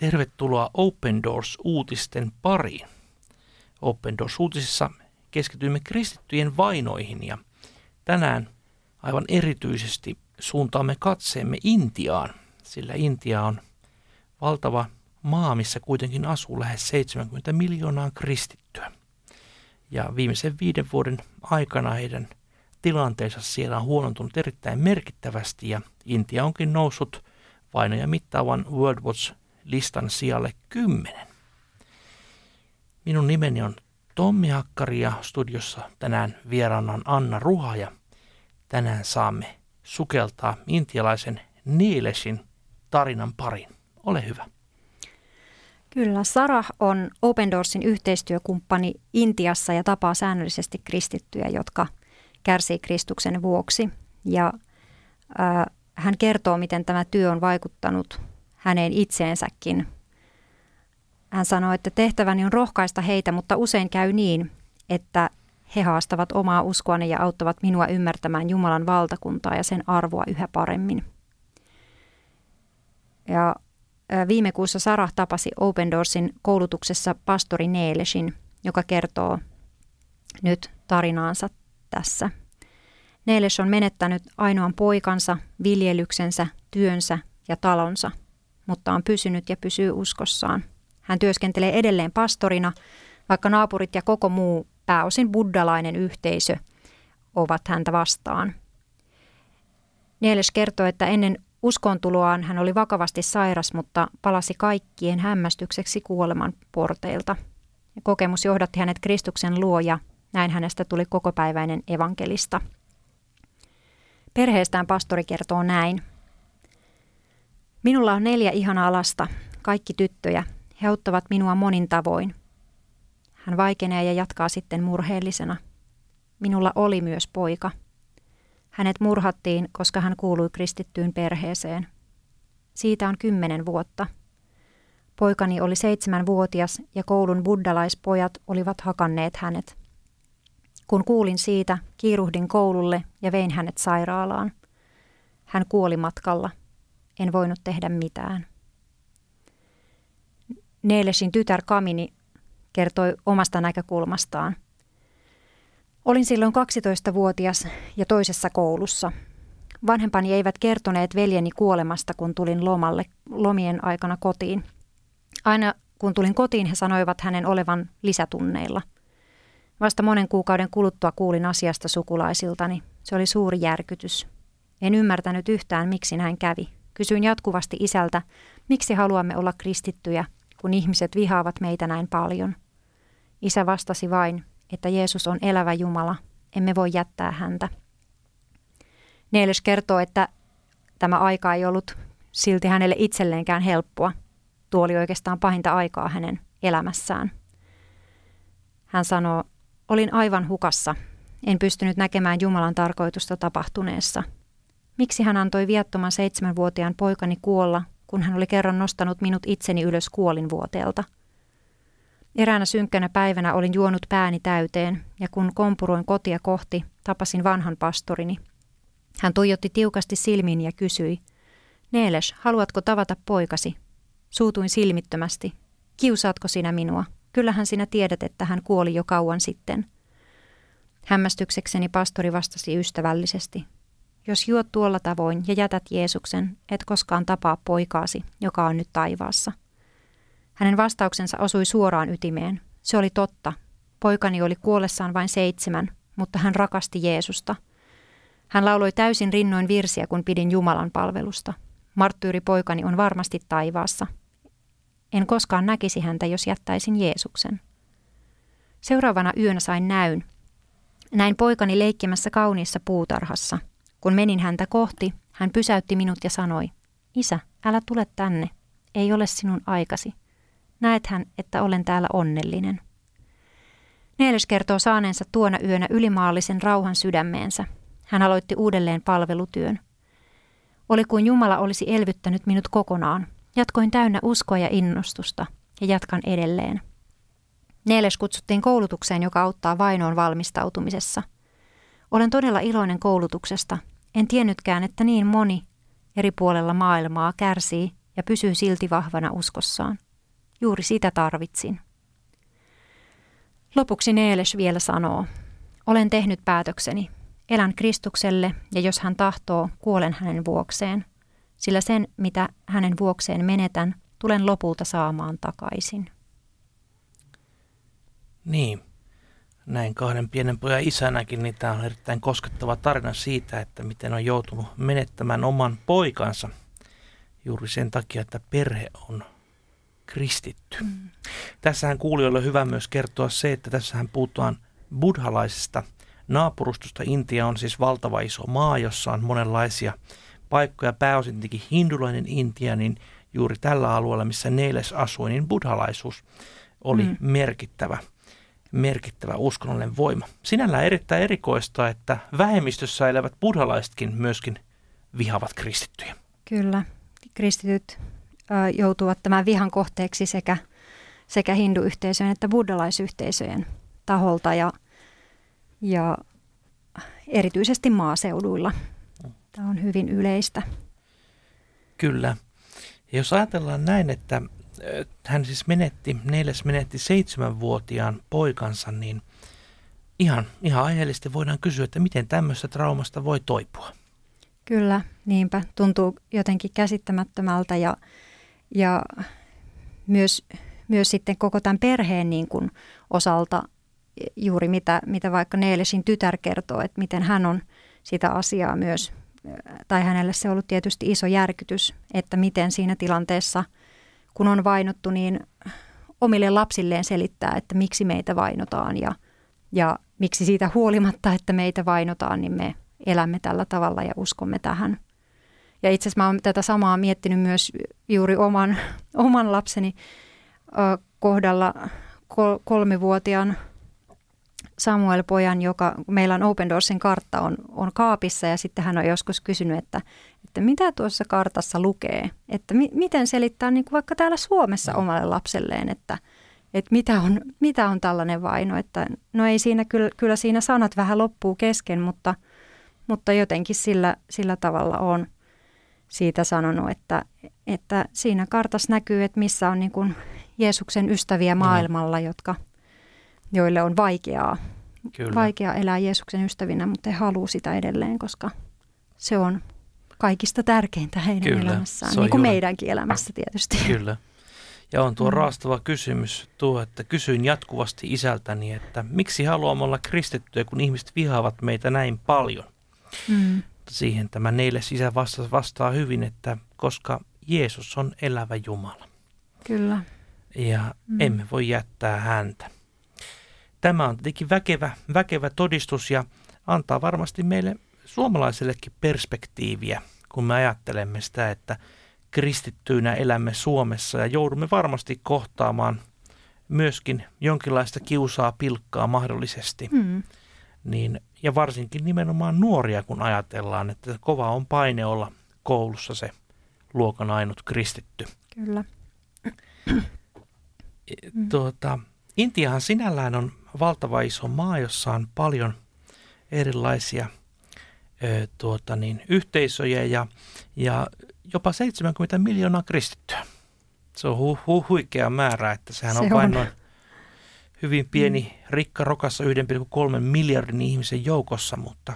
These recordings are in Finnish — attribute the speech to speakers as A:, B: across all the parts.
A: Tervetuloa Open Doors-uutisten pariin. Open Doors-uutisissa keskityimme kristittyjen vainoihin ja tänään aivan erityisesti suuntaamme katseemme Intiaan, sillä Intia on valtava maa, missä kuitenkin asuu lähes 70 miljoonaa kristittyä. Ja viimeisen viiden vuoden aikana heidän tilanteensa siellä on huonontunut erittäin merkittävästi ja Intia onkin noussut vainoja mittaavan World Watch listan sijalle 10. Minun nimeni on Tommi Hakkari ja studiossa tänään vieraana on Anna Ruha ja tänään saamme sukeltaa intialaisen Niilesin tarinan pariin. Ole hyvä.
B: Kyllä, Sarah on Open Doorsin yhteistyökumppani Intiassa ja tapaa säännöllisesti kristittyjä, jotka kärsii Kristuksen vuoksi. Ja äh, hän kertoo, miten tämä työ on vaikuttanut häneen itseensäkin. Hän sanoi, että tehtäväni on rohkaista heitä, mutta usein käy niin, että he haastavat omaa uskoani ja auttavat minua ymmärtämään Jumalan valtakuntaa ja sen arvoa yhä paremmin. Ja viime kuussa Sarah tapasi Open Doorsin koulutuksessa pastori Neelesin, joka kertoo nyt tarinaansa tässä. Neeles on menettänyt ainoan poikansa, viljelyksensä, työnsä ja talonsa, mutta on pysynyt ja pysyy uskossaan. Hän työskentelee edelleen pastorina, vaikka naapurit ja koko muu pääosin buddalainen yhteisö ovat häntä vastaan. Neeles kertoo, että ennen uskontuloaan hän oli vakavasti sairas, mutta palasi kaikkien hämmästykseksi kuoleman porteilta. Kokemus johdatti hänet Kristuksen luo ja näin hänestä tuli kokopäiväinen evankelista. Perheestään pastori kertoo näin. Minulla on neljä ihanaa lasta, kaikki tyttöjä. He auttavat minua monin tavoin. Hän vaikenee ja jatkaa sitten murheellisena. Minulla oli myös poika. Hänet murhattiin, koska hän kuului kristittyyn perheeseen. Siitä on kymmenen vuotta. Poikani oli seitsemänvuotias ja koulun buddalaispojat olivat hakanneet hänet. Kun kuulin siitä, kiiruhdin koululle ja vein hänet sairaalaan. Hän kuoli matkalla. En voinut tehdä mitään. Neelesin tytär Kamini kertoi omasta näkökulmastaan. Olin silloin 12-vuotias ja toisessa koulussa. Vanhempani eivät kertoneet veljeni kuolemasta, kun tulin lomalle lomien aikana kotiin. Aina kun tulin kotiin, he sanoivat hänen olevan lisätunneilla – Vasta monen kuukauden kuluttua kuulin asiasta sukulaisiltani. Se oli suuri järkytys. En ymmärtänyt yhtään, miksi näin kävi. Kysyin jatkuvasti isältä, miksi haluamme olla kristittyjä, kun ihmiset vihaavat meitä näin paljon. Isä vastasi vain, että Jeesus on elävä Jumala, emme voi jättää häntä. Neelis kertoo, että tämä aika ei ollut silti hänelle itselleenkään helppoa. Tuo oli oikeastaan pahinta aikaa hänen elämässään. Hän sanoo, Olin aivan hukassa. En pystynyt näkemään Jumalan tarkoitusta tapahtuneessa. Miksi hän antoi viattoman seitsemänvuotiaan poikani kuolla, kun hän oli kerran nostanut minut itseni ylös kuolinvuoteelta? Eräänä synkkänä päivänä olin juonut pääni täyteen, ja kun kompuroin kotia kohti, tapasin vanhan pastorini. Hän tuijotti tiukasti silmiin ja kysyi, Neeles, haluatko tavata poikasi? Suutuin silmittömästi. Kiusaatko sinä minua? Kyllähän sinä tiedät, että hän kuoli jo kauan sitten. Hämmästyksekseni pastori vastasi ystävällisesti. Jos juot tuolla tavoin ja jätät Jeesuksen, et koskaan tapaa poikaasi, joka on nyt taivaassa. Hänen vastauksensa osui suoraan ytimeen. Se oli totta. Poikani oli kuollessaan vain seitsemän, mutta hän rakasti Jeesusta. Hän lauloi täysin rinnoin virsiä, kun pidin Jumalan palvelusta. poikani on varmasti taivaassa, en koskaan näkisi häntä, jos jättäisin Jeesuksen. Seuraavana yönä sain näyn. Näin poikani leikkimässä kauniissa puutarhassa. Kun menin häntä kohti, hän pysäytti minut ja sanoi, Isä, älä tule tänne. Ei ole sinun aikasi. Näet hän, että olen täällä onnellinen. Neeles kertoo saaneensa tuona yönä ylimaallisen rauhan sydämeensä. Hän aloitti uudelleen palvelutyön. Oli kuin Jumala olisi elvyttänyt minut kokonaan – Jatkoin täynnä uskoa ja innostusta ja jatkan edelleen. Neeles kutsuttiin koulutukseen, joka auttaa vainoon valmistautumisessa. Olen todella iloinen koulutuksesta. En tiennytkään, että niin moni eri puolella maailmaa kärsii ja pysyy silti vahvana uskossaan. Juuri sitä tarvitsin. Lopuksi Neeles vielä sanoo, olen tehnyt päätökseni. Elän Kristukselle ja jos hän tahtoo, kuolen hänen vuokseen. Sillä sen, mitä hänen vuokseen menetän, tulen lopulta saamaan takaisin.
A: Niin, näin kahden pienen pojan isänäkin, niin tämä on erittäin koskettava tarina siitä, että miten on joutunut menettämään oman poikansa juuri sen takia, että perhe on kristitty. Mm. Tässähän kuulijoille on hyvä myös kertoa se, että tässähän puhutaan buddhalaisesta naapurustosta. Intia on siis valtava iso maa, jossa on monenlaisia paikkoja, pääosin tietenkin hindulainen Intia, niin juuri tällä alueella, missä Neiles asui, niin buddhalaisuus oli mm. merkittävä merkittävä uskonnollinen voima. Sinällään erittäin erikoista, että vähemmistössä elävät buddhalaisetkin myöskin vihavat kristittyjä.
B: Kyllä, kristityt joutuvat tämän vihan kohteeksi sekä, sekä hinduyhteisöjen että buddhalaisyhteisöjen taholta ja, ja erityisesti maaseuduilla. Tämä on hyvin yleistä.
A: Kyllä. Ja jos ajatellaan näin, että hän siis menetti, neljäs menetti seitsemänvuotiaan poikansa, niin ihan, ihan aiheellisesti voidaan kysyä, että miten tämmöistä traumasta voi toipua.
B: Kyllä, niinpä. Tuntuu jotenkin käsittämättömältä ja, ja myös, myös sitten koko tämän perheen niin kuin osalta juuri mitä, mitä vaikka Neelesin tytär kertoo, että miten hän on sitä asiaa myös, tai hänelle se on ollut tietysti iso järkytys, että miten siinä tilanteessa – kun on vainottu, niin omille lapsilleen selittää, että miksi meitä vainotaan ja, ja miksi siitä huolimatta, että meitä vainotaan, niin me elämme tällä tavalla ja uskomme tähän. Ja itse asiassa mä oon tätä samaa miettinyt myös juuri oman, oman lapseni kohdalla kolmivuotiaan Samuel-pojan, joka meillä on Open Doorsin kartta on, on kaapissa ja sitten hän on joskus kysynyt, että, että mitä tuossa kartassa lukee, että mi, miten selittää niin kuin vaikka täällä Suomessa omalle lapselleen, että, että mitä, on, mitä on tällainen vaino, että no ei siinä kyllä, kyllä siinä sanat vähän loppuu kesken, mutta, mutta jotenkin sillä, sillä tavalla on siitä sanonut, että, että siinä kartassa näkyy, että missä on niin kuin Jeesuksen ystäviä maailmalla, jotka – joille on vaikeaa, Kyllä. vaikea elää Jeesuksen ystävinä, mutta he haluavat sitä edelleen, koska se on kaikista tärkeintä heidän Kyllä, elämässään, niin kuin juuri. meidänkin elämässä tietysti.
A: Kyllä. Ja on tuo mm. raastava kysymys tuo, että kysyin jatkuvasti isältäni, että miksi haluamme olla kristittyjä, kun ihmiset vihaavat meitä näin paljon. Mm. Siihen tämä neille sisä vastaa, vastaa hyvin, että koska Jeesus on elävä Jumala.
B: Kyllä.
A: Ja mm. emme voi jättää häntä. Tämä on tietenkin väkevä, väkevä todistus ja antaa varmasti meille suomalaisellekin perspektiiviä, kun me ajattelemme sitä, että kristittyinä elämme Suomessa ja joudumme varmasti kohtaamaan myöskin jonkinlaista kiusaa pilkkaa mahdollisesti. Mm. Niin, ja varsinkin nimenomaan nuoria, kun ajatellaan, että kova on paine olla koulussa se luokan ainut kristitty.
B: Kyllä.
A: Tuota, Intiahan sinällään on valtava iso maa, jossa on paljon erilaisia ö, tuota niin, yhteisöjä ja, ja jopa 70 miljoonaa kristittyä. Se on hu, hu, huikea määrä, että sehän Se on, on vain noin hyvin pieni mm. rikka rokassa 1,3 miljardin ihmisen joukossa, mutta,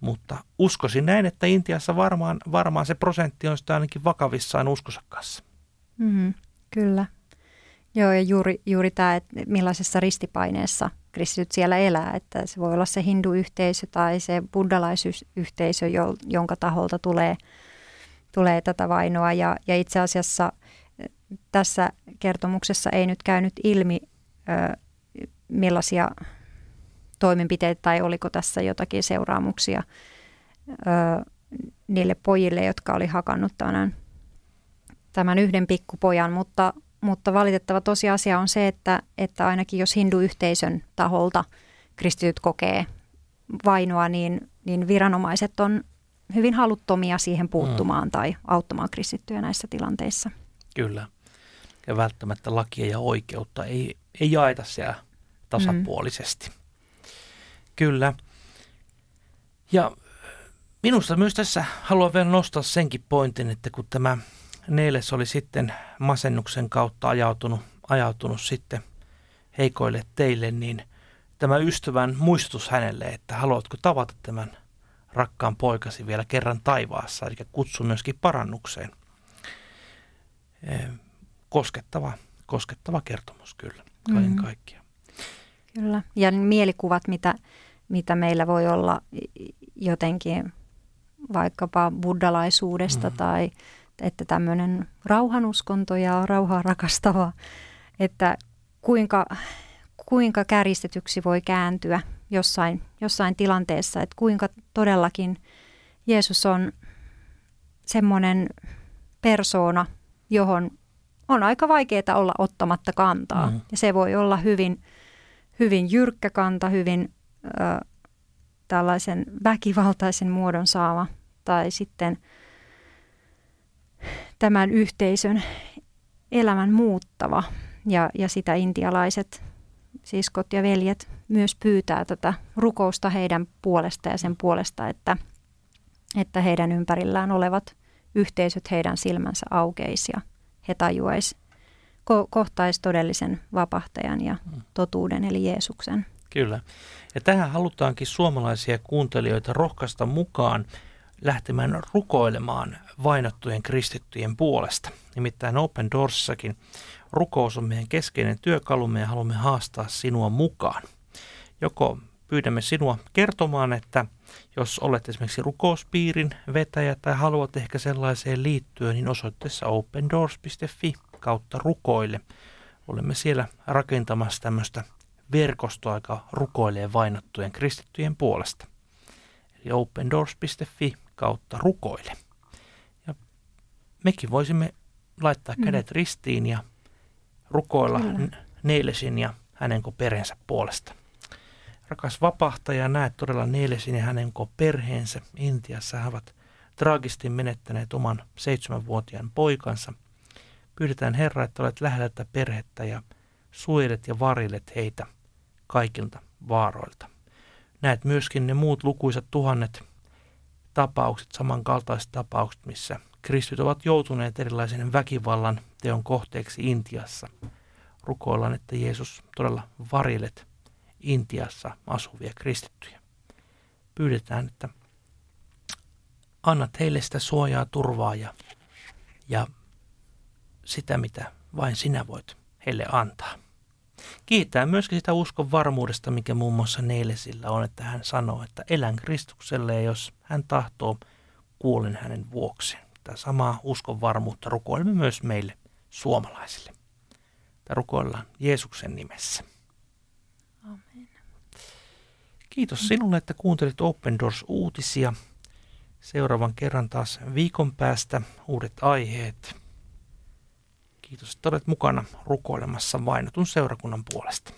A: mutta uskoisin näin, että Intiassa varmaan, varmaan se prosentti on sitä ainakin vakavissaan uskossa kanssa.
B: Mm, kyllä. Joo, ja juuri, juuri tämä, että millaisessa ristipaineessa kristityt siellä elää, että se voi olla se hinduyhteisö tai se buddhalaisyhteisö, jonka taholta tulee, tulee tätä vainoa. Ja, ja itse asiassa tässä kertomuksessa ei nyt käynyt ilmi, ö, millaisia toimenpiteitä tai oliko tässä jotakin seuraamuksia ö, niille pojille, jotka oli hakannut tämän, tämän yhden pikkupojan, mutta, mutta valitettava tosiasia on se, että, että ainakin jos hinduyhteisön taholta kristityt kokee vainoa, niin, niin viranomaiset on hyvin haluttomia siihen puuttumaan mm. tai auttamaan kristittyjä näissä tilanteissa.
A: Kyllä. Ja välttämättä lakia ja oikeutta ei, ei jaeta siellä tasapuolisesti. Mm. Kyllä. Ja minusta myös tässä haluan vielä nostaa senkin pointin, että kun tämä Neeles oli sitten masennuksen kautta ajautunut, ajautunut sitten heikoille teille, niin tämä ystävän muistutus hänelle, että haluatko tavata tämän rakkaan poikasi vielä kerran taivaassa, eli kutsu myöskin parannukseen. Koskettava, koskettava kertomus kyllä, kaiken mm. kaikkiaan.
B: Kyllä, ja mielikuvat, mitä, mitä meillä voi olla jotenkin vaikkapa buddalaisuudesta mm. tai että tämmöinen rauhanuskonto ja rauhaa rakastava, että kuinka, kuinka kärjistetyksi voi kääntyä jossain, jossain tilanteessa, että kuinka todellakin Jeesus on semmoinen persoona, johon on aika vaikeaa olla ottamatta kantaa. Mm. Ja se voi olla hyvin, hyvin jyrkkä kanta, hyvin ö, tällaisen väkivaltaisen muodon saava tai sitten tämän yhteisön elämän muuttava. Ja, ja sitä intialaiset siskot ja veljet myös pyytää tätä rukousta heidän puolesta ja sen puolesta, että, että heidän ympärillään olevat yhteisöt heidän silmänsä aukeisia. He tajuaisi, ko- kohtaisi todellisen vapahtajan ja mm. totuuden eli Jeesuksen.
A: Kyllä. Ja tähän halutaankin suomalaisia kuuntelijoita rohkaista mukaan lähtemään rukoilemaan vainottujen kristittyjen puolesta. Nimittäin Open Doorssakin rukous on meidän keskeinen työkalumme ja haluamme haastaa sinua mukaan. Joko pyydämme sinua kertomaan, että jos olet esimerkiksi rukouspiirin vetäjä tai haluat ehkä sellaiseen liittyä, niin osoitteessa opendoors.fi kautta rukoille. Olemme siellä rakentamassa tämmöistä verkostoa, joka rukoilee vainottujen kristittyjen puolesta. Eli opendoors.fi kautta rukoile. Ja mekin voisimme laittaa mm. kädet ristiin ja rukoilla Kyllä. Neelesin ja hänen perheensä puolesta. Rakas vapahtaja, näet todella Neelesin ja hänen perheensä Intiassa. He ovat traagisesti menettäneet oman seitsemänvuotiaan poikansa. Pyydetään Herra, että olet lähellä tätä perhettä ja suojelet ja varillet heitä kaikilta vaaroilta. Näet myöskin ne muut lukuisat tuhannet tapaukset, samankaltaiset tapaukset, missä kristit ovat joutuneet erilaisen väkivallan teon kohteeksi Intiassa. Rukoillaan, että Jeesus todella varilet Intiassa asuvia kristittyjä. Pyydetään, että annat heille sitä suojaa, turvaa ja, ja sitä, mitä vain sinä voit heille antaa. Kiittää myöskin sitä uskon varmuudesta, mikä muun muassa Neilesillä on, että hän sanoo, että elän Kristukselle ja jos hän tahtoo, kuolen hänen vuoksi. Tämä samaa uskon varmuutta rukoilemme myös meille suomalaisille. Tämä rukoillaan Jeesuksen nimessä.
B: Amen.
A: Kiitos sinulle, että kuuntelit Open Doors-uutisia. Seuraavan kerran taas viikon päästä uudet aiheet. Kiitos, että olet mukana rukoilemassa vainotun seurakunnan puolesta.